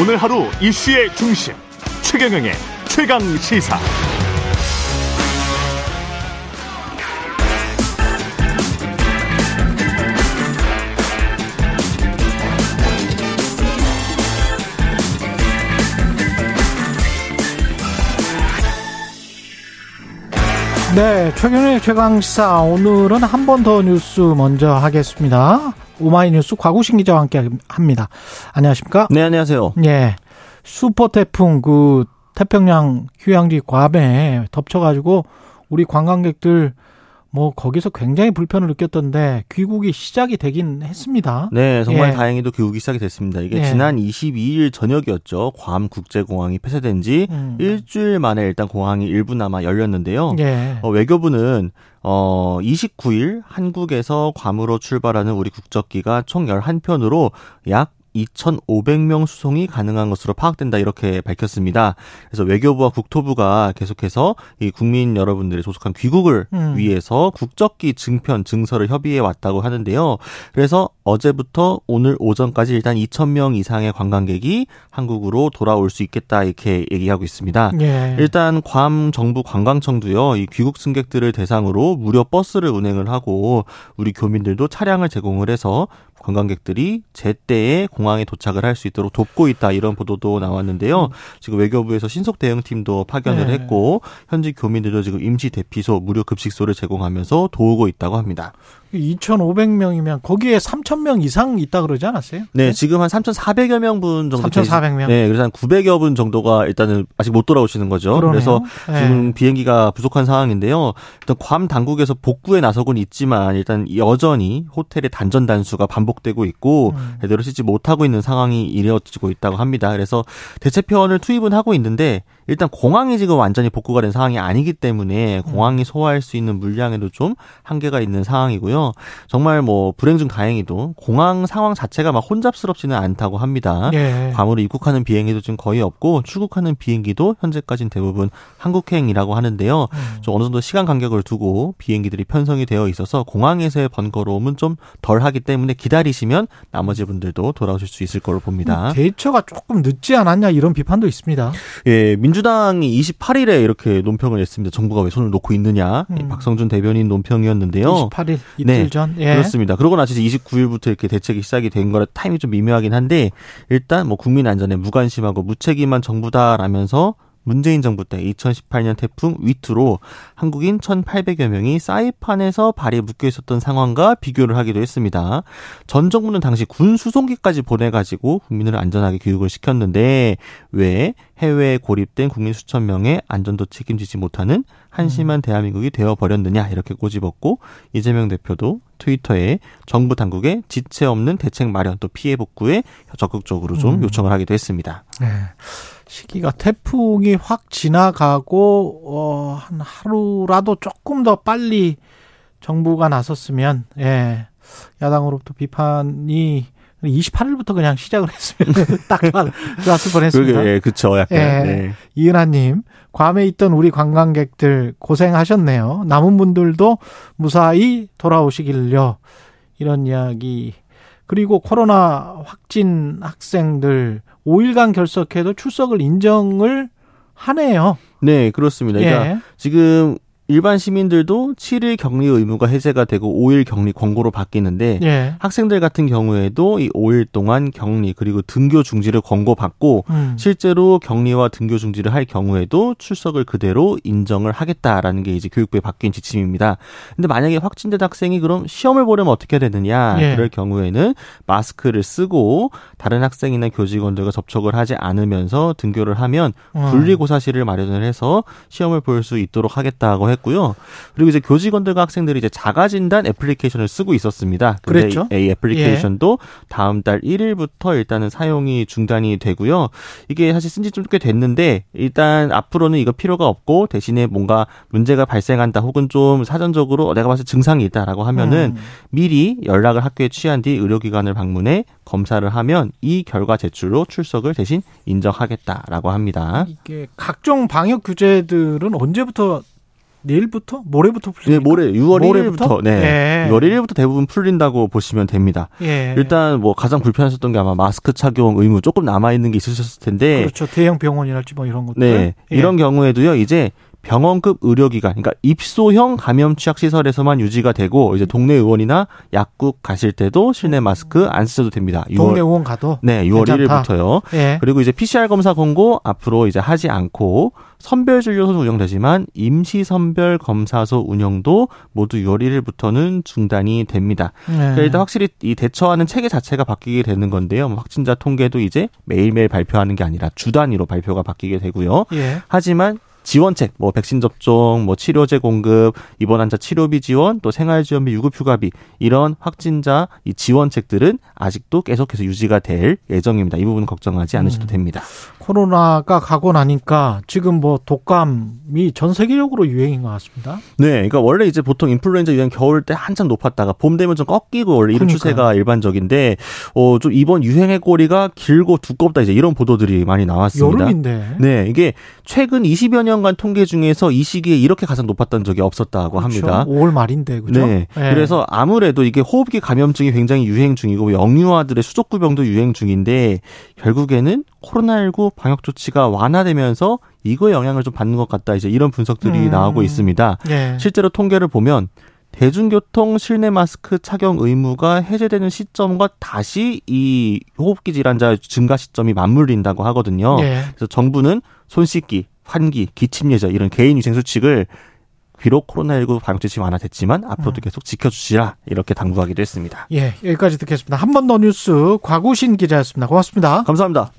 오늘 하루 이슈의 중심 최경영의 최강 시사. 네, 최근의 최강 시사 오늘은 한 번 더 뉴스 먼저 하겠습니다. 오마이뉴스 과구신 기자와 함께 합니다. 안녕하십니까? 네, 안녕하세요. 예. 슈퍼 태풍 그 태평양 휴양지 괌에 덮쳐가지고 우리 관광객들 뭐 거기서 굉장히 불편을 느꼈던데 귀국이 시작이 되긴 했습니다. 네, 정말 예. 다행히도 귀국이 시작이 됐습니다. 이게 예. 지난 22일 저녁이었죠. 괌 국제공항이 폐쇄된 지 음. 일주일 만에 일단 공항이 일부나마 열렸는데요. 예. 어, 외교부는 어 29일 한국에서 괌으로 출발하는 우리 국적기가 총 11편으로 약 2,500명 수송이 가능한 것으로 파악된다 이렇게 밝혔습니다. 그래서 외교부와 국토부가 계속해서 이 국민 여러분들의 조속한 귀국을 음. 위해서 국적기 증편 증서를 협의해 왔다고 하는데요. 그래서 어제부터 오늘 오전까지 일단 2,000명 이상의 관광객이 한국으로 돌아올 수 있겠다 이렇게 얘기하고 있습니다. 예. 일단 괌 정부 관광청도요. 이 귀국 승객들을 대상으로 무료 버스를 운행을 하고 우리 교민들도 차량을 제공을 해서 관광객들이 제때에 공항에 도착을 할 수 있도록 돕고 있다 이런 보도도 나왔는데요. 지금 외교부에서 신속 대응팀도 파견을 네. 했고 현지 교민들도 지금 임시 대피소 무료 급식소를 제공하면서 도우고 있다고 합니다. 2,500명이면 거기에 3,000명 이상 있다 그러지 않았어요? 네, 지금 한 3,400여 명분 정도 3,400명. 네, 그래서 한 900여 분 정도가 일단은 아직 못 돌아오시는 거죠. 그러네요. 그래서 예. 지금 비행기가 부족한 상황인데요. 일단 괌 당국에서 복구에 나서곤 있지만 일단 여전히 호텔의 단전 단수가 반복되고 있고 음. 제대로 쉬지 못하고 있는 상황이 이어지고 있다고 합니다. 그래서 대체편을 투입은 하고 있는데 일단 공항이 지금 완전히 복구가 된 상황이 아니기 때문에 공항이 소화할 수 있는 물량에도 좀 한계가 있는 상황이고요. 정말 뭐 불행 중 다행히도 공항 상황 자체가 막 혼잡스럽지는 않다고 합니다. 예. 괌으로 입국하는 비행기도 지금 거의 없고 출국하는 비행기도 현재까지는 대부분 한국행이라고 하는데요. 음. 좀 어느 정도 시간 간격을 두고 비행기들이 편성이 되어 있어서 공항에서의 번거로움은 좀 덜하기 때문에 기다리시면 나머지 분들도 돌아오실 수 있을 거로 봅니다. 대처가 조금 늦지 않았냐 이런 비판도 있습니다. 예, 민주당이 28일에 이렇게 논평을 냈습니다. 정부가 왜 손을 놓고 있느냐. 이 음. 박성준 대변인 논평이었는데요. 28일 이틀 네, 전. 예. 그렇습니다. 그러고 나서 이제 29일부터 이렇게 대책이 시작이 된 거라 타임이 좀 미묘하긴 한데 일단 뭐 국민 안전에 무관심하고 무책임한 정부다라면서 문재인 정부 때 2018년 태풍 위투로 한국인 1,800여 명이 사이판에서 발이 묶여 있었던 상황과 비교를 하기도 했습니다. 전 정부는 당시 군 수송기까지 보내가지고 국민을 안전하게 교육을 시켰는데 왜 해외에 고립된 국민 수천 명의 안전도 책임지지 못하는 한심한 대한민국이 되어버렸느냐 이렇게 꼬집었고 이재명 대표도 트위터에 정부 당국의 지체 없는 대책 마련 또 피해 복구에 적극적으로 좀 음. 요청을 하기도 했습니다. 네. 시기가 태풍이 확 지나가고 어, 한 하루라도 조금 더 빨리 정부가 나섰으면 예. 야당으로부터 비판이 28일부터 그냥 시작을 했으면 딱 좋- 좋았을 뻔했습니다. 그게 예, 그쵸 약간 예. 네. 이은하님, 괌에 있던 우리 관광객들 고생하셨네요. 남은 분들도 무사히 돌아오시길요. 이런 이야기. 그리고 코로나 확진 학생들 5일간 결석해도 출석을 인정을 하네요. 네 그렇습니다. 그러니까 예. 지금 일반 시민들도 7일 격리 의무가 해제가 되고 5일 격리 권고로 바뀌는데 예. 학생들 같은 경우에도 이 5일 동안 격리 그리고 등교 중지를 권고받고 음. 실제로 격리와 등교 중지를 할 경우에도 출석을 그대로 인정을 하겠다라는 게 이제 교육부에 바뀐 지침입니다. 근데 만약에 확진된 학생이 그럼 시험을 보려면 어떻게 되느냐? 예. 그럴 경우에는 마스크를 쓰고 다른 학생이나 교직원들과 접촉을 하지 않으면서 등교를 하면 어. 분리고사실을 마련을 해서 시험을 볼 수 있도록 하겠다고 했고요. 그리고 이제 교직원들과 학생들이 이제 자가 진단 애플리케이션을 쓰고 있었습니다. 근데 그랬죠? 이, 이 애플리케이션도 다음 달 1일부터 일단은 사용이 중단이 되고요. 이게 사실 쓴 지 좀 꽤 됐는데 일단 앞으로는 이거 필요가 없고 대신에 뭔가 문제가 발생한다 혹은 좀 사전적으로 내가 봤을 때 증상이 있다라고 하면은 음. 미리 연락을 학교에 취한 뒤 의료기관을 방문해 검사를 하면 이 결과 제출로 출석을 대신 인정하겠다라고 합니다. 이게 각종 방역 규제들은 언제부터 내일부터 모레부터 풀립니까? 네, 모레 6월 모레부터? 1일부터 네. 예. 6월 1일부터 대부분 풀린다고 보시면 됩니다. 예. 일단 뭐 가장 불편하셨던 게 아마 마스크 착용 의무 조금 남아 있는 게 있으셨을 텐데 그렇죠. 대형 병원이랄지 뭐 이런 것들. 네. 예. 이런 경우에도요. 이제 병원급 의료기관, 그러니까 입소형 감염 취약 시설에서만 유지가 되고 이제 동네 의원이나 약국 가실 때도 실내 마스크 안 쓰셔도 됩니다. 6월 동네 의원 가도 네, 6월 괜찮다. 1일부터요. 예. 그리고 이제 PCR 검사 권고 앞으로 이제 하지 않고 선별 진료소는 운영되지만 임시 선별 검사소 운영도 모두 6월 1일부터는 중단이 됩니다. 네. 그러니까 일단 확실히 이 대처하는 체계 자체가 바뀌게 되는 건데요. 뭐 확진자 통계도 이제 매일매일 발표하는 게 아니라 주 단위로 발표가 바뀌게 되고요. 예. 하지만 지원책, 뭐 백신 접종, 뭐 치료제 공급, 입원 환자 치료비 지원, 또 생활지원비, 유급휴가비 이런 확진자 이 지원책들은 아직도 계속해서 유지가 될 예정입니다. 이 부분 걱정하지 않으셔도 음. 됩니다. 코로나가 가고 나니까 지금 뭐 독감이 전 세계적으로 유행인 것 같습니다. 네, 그러니까 원래 이제 보통 인플루엔자 유행 겨울 때 한참 높았다가 봄 되면 좀 꺾이고 원래 이런 그러니까요. 추세가 일반적인데, 어, 좀 이번 유행의 꼬리가 길고 두껍다 이제 이런 보도들이 많이 나왔습니다. 여름인데. 네, 이게 최근 20여 년간 통계 중에서 이 시기에 이렇게 가장 높았던 적이 없었다고 합니다. 5월 말인데 그죠? 네. 예. 그래서 아무래도 이게 호흡기 감염증이 굉장히 유행 중이고 영유아들의 수족구병도 유행 중인데 결국에는 코로나19 방역 조치가 완화되면서 이거에 영향을 좀 받는 것 같다. 이제 이런 분석들이 음. 나오고 있습니다. 예. 실제로 통계를 보면 대중교통 실내 마스크 착용 의무가 해제되는 시점과 다시 이 호흡기 질환자 증가 시점이 맞물린다고 하거든요. 예. 그래서 정부는 손 씻기, 환기, 기침 예절 이런 개인 위생 수칙을 비록 코로나19 방역 조치 완화됐지만 앞으로도 음. 계속 지켜주시라 이렇게 당부하기도 했습니다. 예, 여기까지 듣겠습니다. 한 번 더 뉴스 과구신 기자였습니다. 고맙습니다. 감사합니다.